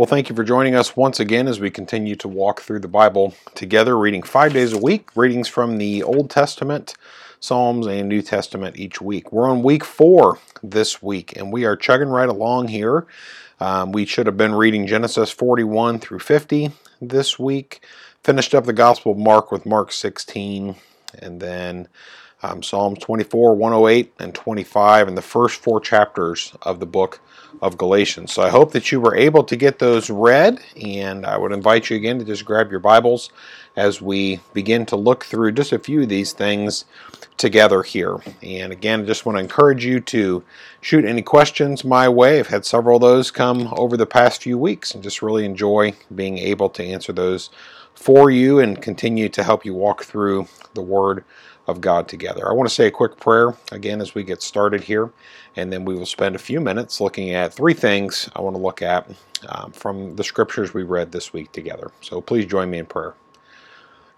Well, thank you for joining us once again as we continue to walk through the Bible together, reading five days a week, readings from the Old Testament, Psalms, and New Testament each week. We're on week four this week, and we are chugging right along here. Um, we should have been reading Genesis 41 through 50 this week. Finished up the Gospel of Mark with Mark 16, and then um, Psalms 24, 108, and 25, and the first four chapters of the book of Galatians. So I hope that you were able to get those read, and I would invite you again to just grab your Bibles as we begin to look through just a few of these things together here. And again, I just want to encourage you to shoot any questions my way. I've had several of those come over the past few weeks and just really enjoy being able to answer those for you and continue to help you walk through the Word of God together. I want to say a quick prayer again as we get started here, and then we will spend a few minutes looking at three things I want to look at um, from the scriptures we read this week together. So please join me in prayer.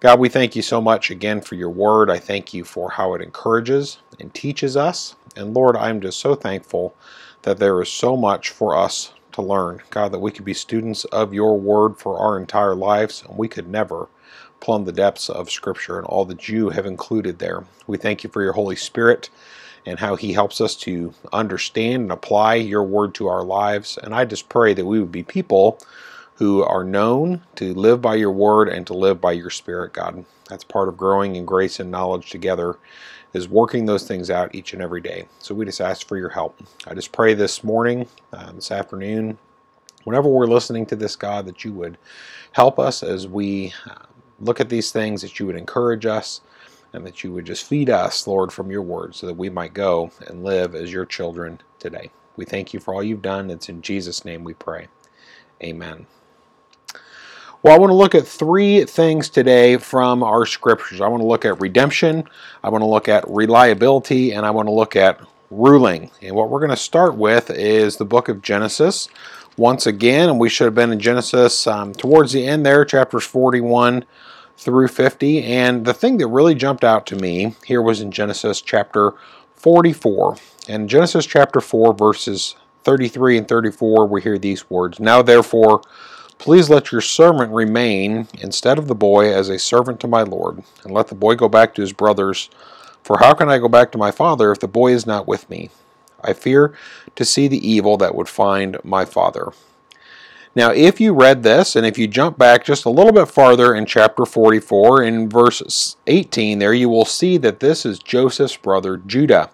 God, we thank you so much again for your word. I thank you for how it encourages and teaches us. And Lord, I'm just so thankful that there is so much for us to learn. God, that we could be students of your word for our entire lives, and we could never plumb the depths of Scripture and all that you have included there. We thank you for your Holy Spirit and how He helps us to understand and apply your word to our lives. And I just pray that we would be people who are known to live by your word and to live by your Spirit, God. That's part of growing in grace and knowledge together. Is working those things out each and every day. So we just ask for your help. I just pray this morning, uh, this afternoon, whenever we're listening to this, God, that you would help us as we uh, look at these things, that you would encourage us, and that you would just feed us, Lord, from your word, so that we might go and live as your children today. We thank you for all you've done. It's in Jesus' name we pray. Amen. Well, I want to look at three things today from our scriptures. I want to look at redemption, I want to look at reliability, and I want to look at ruling. And what we're going to start with is the book of Genesis once again, and we should have been in Genesis um, towards the end there, chapters 41 through 50. And the thing that really jumped out to me here was in Genesis chapter 44. And Genesis chapter 4, verses 33 and 34, we hear these words Now therefore, please let your servant remain instead of the boy as a servant to my Lord, and let the boy go back to his brothers. For how can I go back to my father if the boy is not with me? I fear to see the evil that would find my father. Now, if you read this, and if you jump back just a little bit farther in chapter 44, in verse 18, there you will see that this is Joseph's brother Judah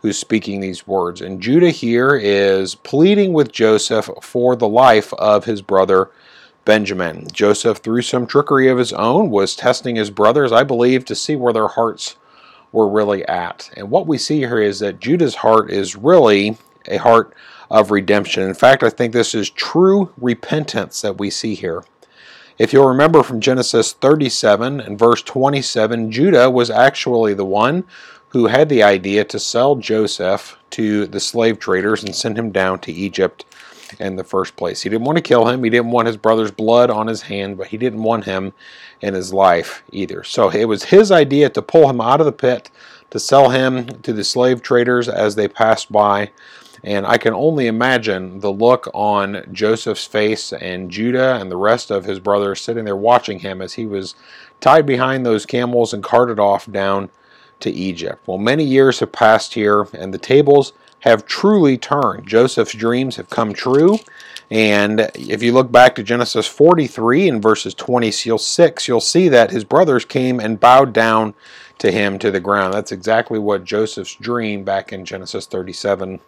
who's speaking these words. And Judah here is pleading with Joseph for the life of his brother Benjamin. Joseph, through some trickery of his own, was testing his brothers, I believe, to see where their hearts were really at. And what we see here is that Judah's heart is really a heart of redemption. In fact, I think this is true repentance that we see here. If you'll remember from Genesis 37 and verse 27, Judah was actually the one who had the idea to sell Joseph to the slave traders and send him down to Egypt in the first place. He didn't want to kill him, he didn't want his brother's blood on his hand, but he didn't want him in his life either. So it was his idea to pull him out of the pit, to sell him to the slave traders as they passed by. And I can only imagine the look on Joseph's face and Judah and the rest of his brothers sitting there watching him as he was tied behind those camels and carted off down to Egypt. Well, many years have passed here, and the tables have truly turned. Joseph's dreams have come true. And if you look back to Genesis 43 and verses 26, you'll see that his brothers came and bowed down to him to the ground. That's exactly what Joseph's dream back in Genesis 37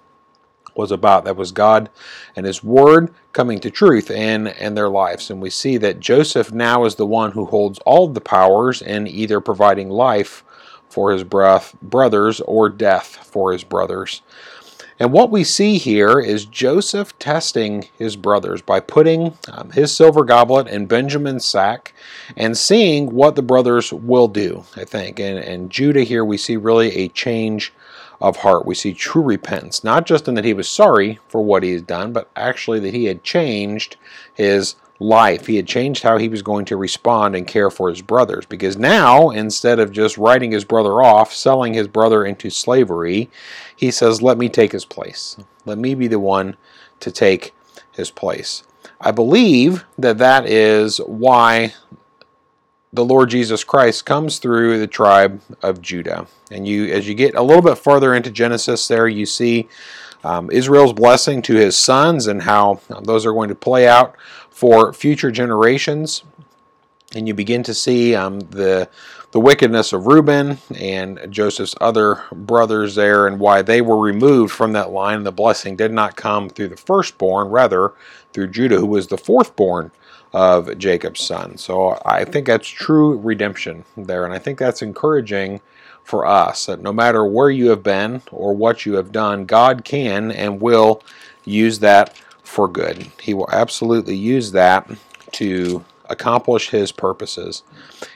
was about. That was God and His Word coming to truth in, in their lives. And we see that Joseph now is the one who holds all the powers in either providing life for his breath, brothers or death for his brothers. And what we see here is Joseph testing his brothers by putting um, his silver goblet in Benjamin's sack and seeing what the brothers will do, I think. And, and Judah here, we see really a change of heart. We see true repentance, not just in that he was sorry for what he had done, but actually that he had changed his life. He had changed how he was going to respond and care for his brothers because now, instead of just writing his brother off, selling his brother into slavery, he says, Let me take his place. Let me be the one to take his place. I believe that that is why the Lord Jesus Christ comes through the tribe of Judah. And you, as you get a little bit further into Genesis, there you see um, Israel's blessing to his sons and how um, those are going to play out for future generations. And you begin to see um, the the wickedness of Reuben and Joseph's other brothers there, and why they were removed from that line. The blessing did not come through the firstborn, rather through Judah, who was the fourthborn of Jacob's son. So I think that's true redemption there, and I think that's encouraging for us that no matter where you have been or what you have done, God can and will use that for good. He will absolutely use that to accomplish his purposes.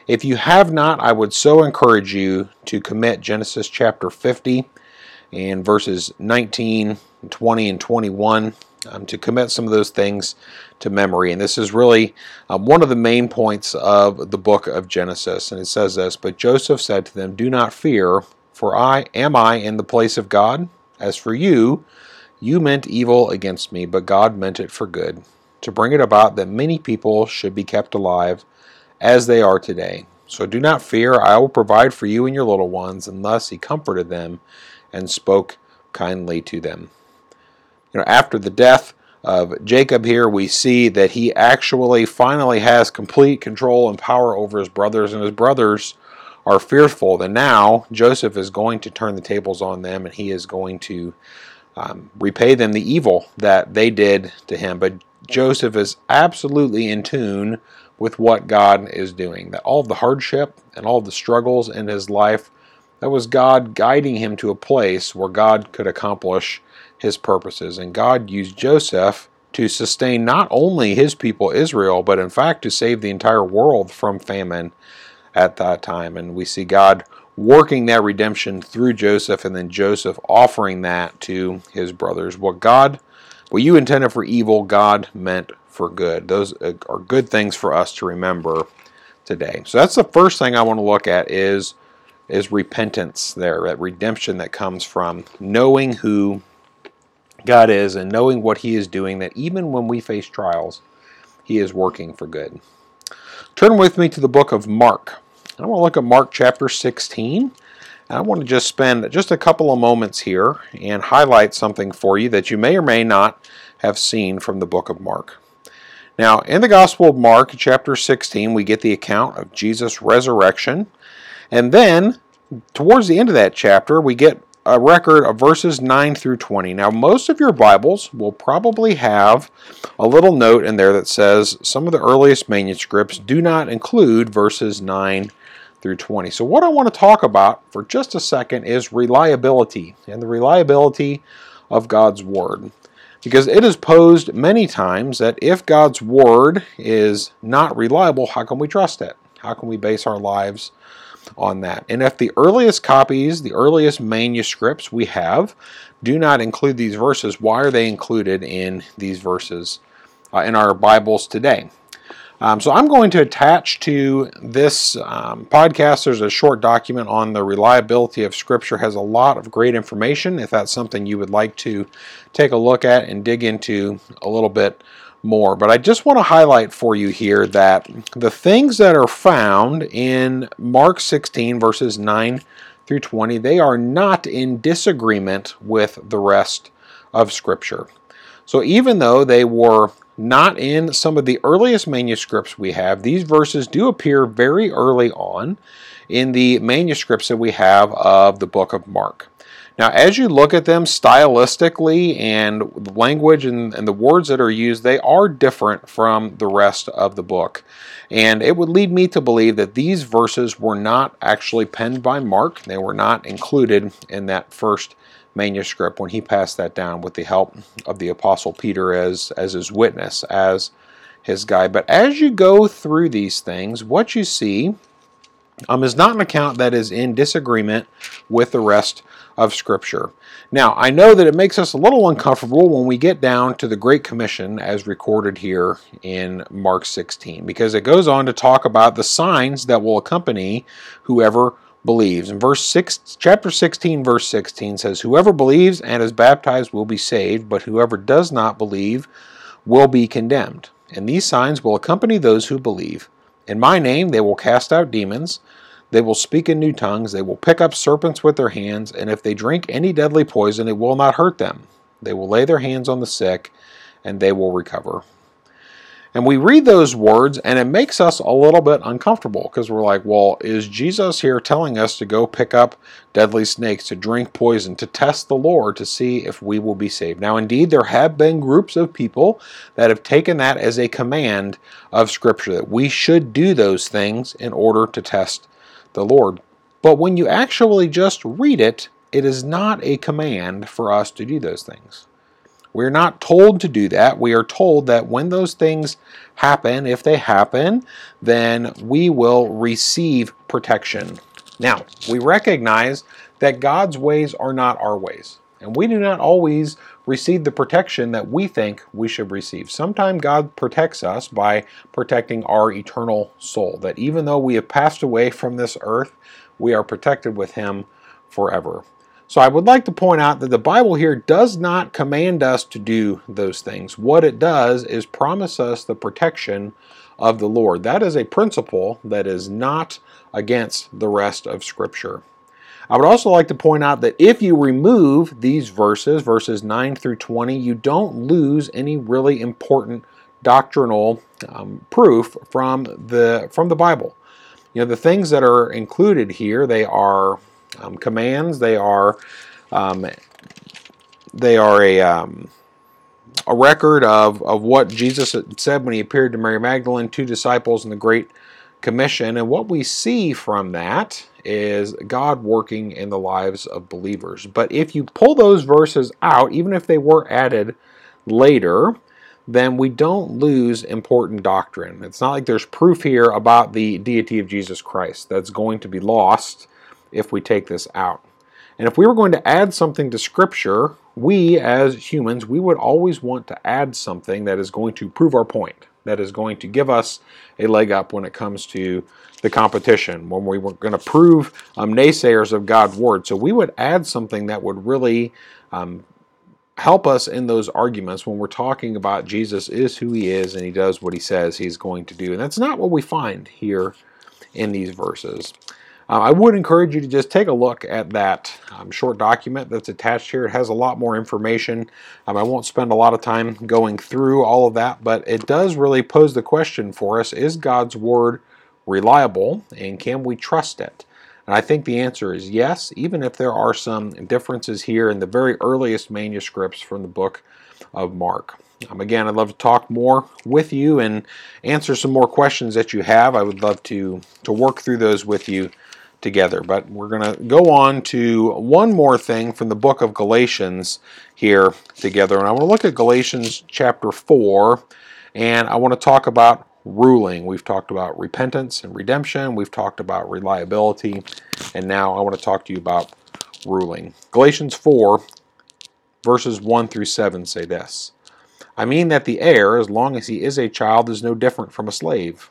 If you have not, I would so encourage you to commit Genesis chapter 50 and verses 19, 20, and 21 um, to commit some of those things to memory. And this is really um, one of the main points of the book of Genesis. And it says this But Joseph said to them, Do not fear, for I am I in the place of God. As for you, you meant evil against me, but God meant it for good, to bring it about that many people should be kept alive as they are today. So do not fear, I will provide for you and your little ones. And thus he comforted them and spoke kindly to them. You know, after the death of Jacob here, we see that he actually finally has complete control and power over his brothers, and his brothers are fearful that now Joseph is going to turn the tables on them and he is going to um, repay them the evil that they did to him. But Joseph is absolutely in tune with what God is doing. That all the hardship and all the struggles in his life, that was God guiding him to a place where God could accomplish his purposes. And God used Joseph to sustain not only his people Israel, but in fact to save the entire world from famine at that time. And we see God working that redemption through Joseph and then Joseph offering that to his brothers. What God, what you intended for evil, God meant for good. Those are good things for us to remember today. So that's the first thing I want to look at is is repentance there, that redemption that comes from knowing who God is and knowing what He is doing, that even when we face trials, He is working for good. Turn with me to the book of Mark. I want to look at Mark chapter 16. I want to just spend just a couple of moments here and highlight something for you that you may or may not have seen from the book of Mark. Now, in the Gospel of Mark, chapter 16, we get the account of Jesus' resurrection. And then, towards the end of that chapter, we get a record of verses 9 through 20. Now, most of your Bibles will probably have a little note in there that says some of the earliest manuscripts do not include verses 9 through 20. So, what I want to talk about for just a second is reliability and the reliability of God's Word. Because it is posed many times that if God's Word is not reliable, how can we trust it? How can we base our lives on that. And if the earliest copies, the earliest manuscripts we have, do not include these verses, why are they included in these verses uh, in our Bibles today? Um, so I'm going to attach to this um, podcast. There's a short document on the reliability of Scripture. Has a lot of great information. If that's something you would like to take a look at and dig into a little bit more. But I just want to highlight for you here that the things that are found in Mark 16, verses 9 through 20, they are not in disagreement with the rest of Scripture. So even though they were not in some of the earliest manuscripts we have, these verses do appear very early on in the manuscripts that we have of the book of Mark. Now, as you look at them stylistically and the language and, and, the words that are used, they are different from the rest of the book. And it would lead me to believe that these verses were not actually penned by Mark. They were not included in that first manuscript when he passed that down with the help of the Apostle Peter as, as his witness, as his guide. But as you go through these things, what you see um, is not an account that is in disagreement with the rest of Scripture. Now, I know that it makes us a little uncomfortable when we get down to the Great Commission as recorded here in Mark 16, because it goes on to talk about the signs that will accompany whoever believes. In verse 6, chapter 16, verse 16 says, Whoever believes and is baptized will be saved, but whoever does not believe will be condemned. And these signs will accompany those who believe. In my name they will cast out demons. They will speak in new tongues. They will pick up serpents with their hands. And if they drink any deadly poison, it will not hurt them. They will lay their hands on the sick, and they will recover. And we read those words, and it makes us a little bit uncomfortable because we're like, well, is Jesus here telling us to go pick up deadly snakes, to drink poison, to test the Lord to see if we will be saved? Now, indeed, there have been groups of people that have taken that as a command of Scripture that we should do those things in order to test the Lord. But when you actually just read it, it is not a command for us to do those things. We're not told to do that. We are told that when those things happen, if they happen, then we will receive protection. Now, we recognize that God's ways are not our ways, and we do not always receive the protection that we think we should receive. Sometimes God protects us by protecting our eternal soul, that even though we have passed away from this earth, we are protected with Him forever. So I would like to point out that the Bible here does not command us to do those things. What it does is promise us the protection of the Lord. That is a principle that is not against the rest of Scripture. I would also like to point out that if you remove these verses, verses 9 through 20, you don't lose any really important doctrinal um, proof from the from the Bible. You know, the things that are included here, they are um, commands. They are um, they are a um, a record of, of what Jesus said when he appeared to Mary Magdalene, two disciples, and the Great Commission. And what we see from that is God working in the lives of believers. But if you pull those verses out, even if they were added later, then we don't lose important doctrine. It's not like there's proof here about the deity of Jesus Christ that's going to be lost if we take this out. And if we were going to add something to Scripture, we as humans, we would always want to add something that is going to prove our point, that is going to give us a leg up when it comes to the competition, when we were going to prove um, naysayers of God's Word. So we would add something that would really um, help us in those arguments when we're talking about Jesus is who he is and he does what he says he's going to do. And that's not what we find here in these verses. Uh, I would encourage you to just take a look at that um, short document that's attached here. It has a lot more information. Um, I won't spend a lot of time going through all of that, but it does really pose the question for us is God's Word reliable and can we trust it? And I think the answer is yes, even if there are some differences here in the very earliest manuscripts from the book of Mark. Um, again, I'd love to talk more with you and answer some more questions that you have. I would love to, to work through those with you together. But we're going to go on to one more thing from the book of Galatians here together. And I want to look at Galatians chapter 4, and I want to talk about ruling. We've talked about repentance and redemption, we've talked about reliability, and now I want to talk to you about ruling. Galatians 4, verses 1 through 7 say this. I mean that the heir, as long as he is a child, is no different from a slave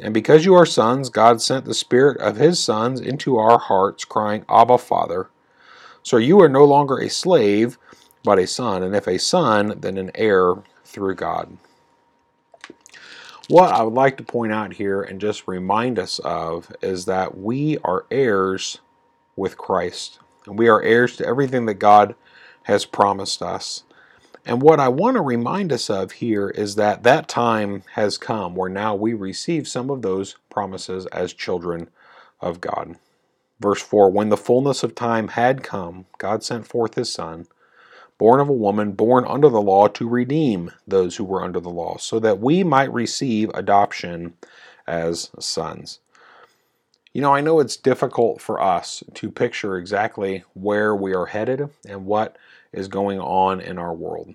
And because you are sons, God sent the Spirit of His sons into our hearts, crying, Abba, Father. So you are no longer a slave, but a son, and if a son, then an heir through God. What I would like to point out here and just remind us of is that we are heirs with Christ. And we are heirs to everything that God has promised us. And what I want to remind us of here is that that time has come where now we receive some of those promises as children of God. Verse 4 When the fullness of time had come, God sent forth his Son, born of a woman, born under the law, to redeem those who were under the law, so that we might receive adoption as sons. You know, I know it's difficult for us to picture exactly where we are headed and what is going on in our world.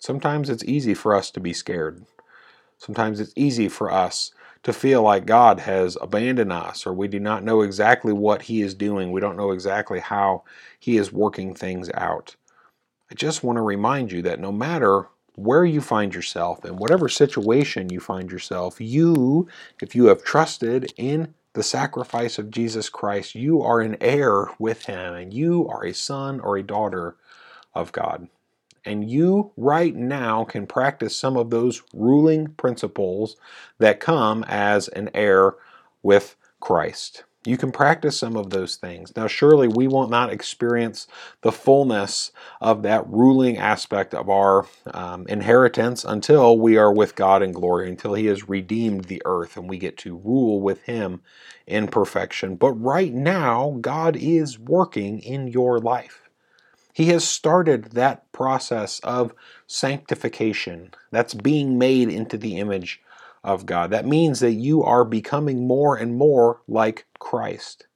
Sometimes it's easy for us to be scared. Sometimes it's easy for us to feel like God has abandoned us or we do not know exactly what He is doing. We don't know exactly how He is working things out. I just want to remind you that no matter where you find yourself in whatever situation you find yourself, you, if you have trusted in the sacrifice of Jesus Christ, you are an heir with Him and you are a son or a daughter of God. And you, right now, can practice some of those ruling principles that come as an heir with Christ. You can practice some of those things. Now, surely we will not experience the fullness of that ruling aspect of our um, inheritance until we are with God in glory, until He has redeemed the earth and we get to rule with Him in perfection. But right now, God is working in your life. He has started that process of sanctification that's being made into the image of God. That means that you are becoming more and more like Christ.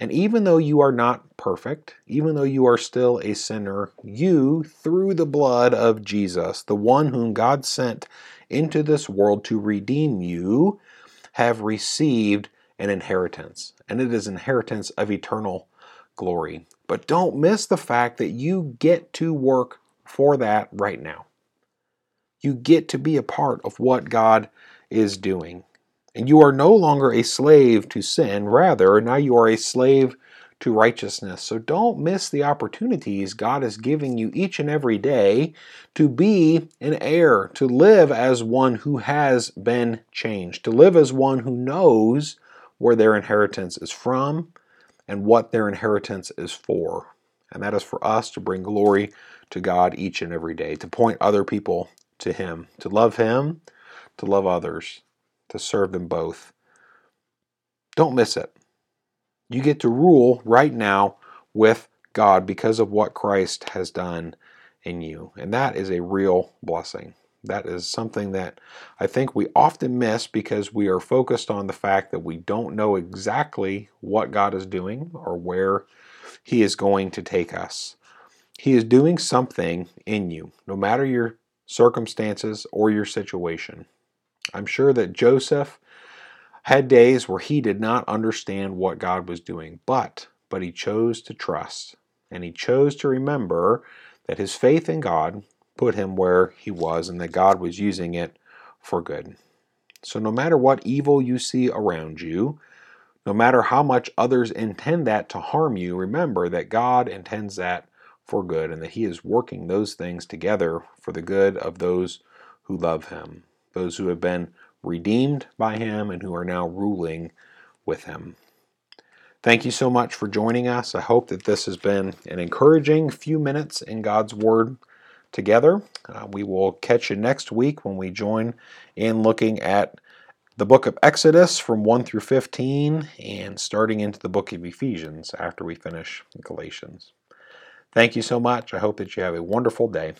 And even though you are not perfect, even though you are still a sinner, you, through the blood of Jesus, the one whom God sent into this world to redeem you, have received an inheritance. And it is inheritance of eternal glory. But don't miss the fact that you get to work for that right now. You get to be a part of what God is doing. And you are no longer a slave to sin, rather, now you are a slave to righteousness. So don't miss the opportunities God is giving you each and every day to be an heir, to live as one who has been changed, to live as one who knows where their inheritance is from and what their inheritance is for. And that is for us to bring glory to God each and every day, to point other people to Him, to love Him to love others, to serve them both. Don't miss it. You get to rule right now with God because of what Christ has done in you. And that is a real blessing. That is something that I think we often miss because we are focused on the fact that we don't know exactly what God is doing or where He is going to take us. He is doing something in you, no matter your circumstances or your situation. I'm sure that Joseph had days where he did not understand what God was doing, but but he chose to trust and he chose to remember that his faith in God put him where he was and that God was using it for good. So no matter what evil you see around you, no matter how much others intend that to harm you, remember that God intends that for good and that he is working those things together for the good of those who love him those who have been redeemed by him and who are now ruling with him. Thank you so much for joining us. I hope that this has been an encouraging few minutes in God's Word together. Uh, we will catch you next week when we join in looking at the book of Exodus from 1 through 15 and starting into the book of Ephesians after we finish Galatians. Thank you so much. I hope that you have a wonderful day.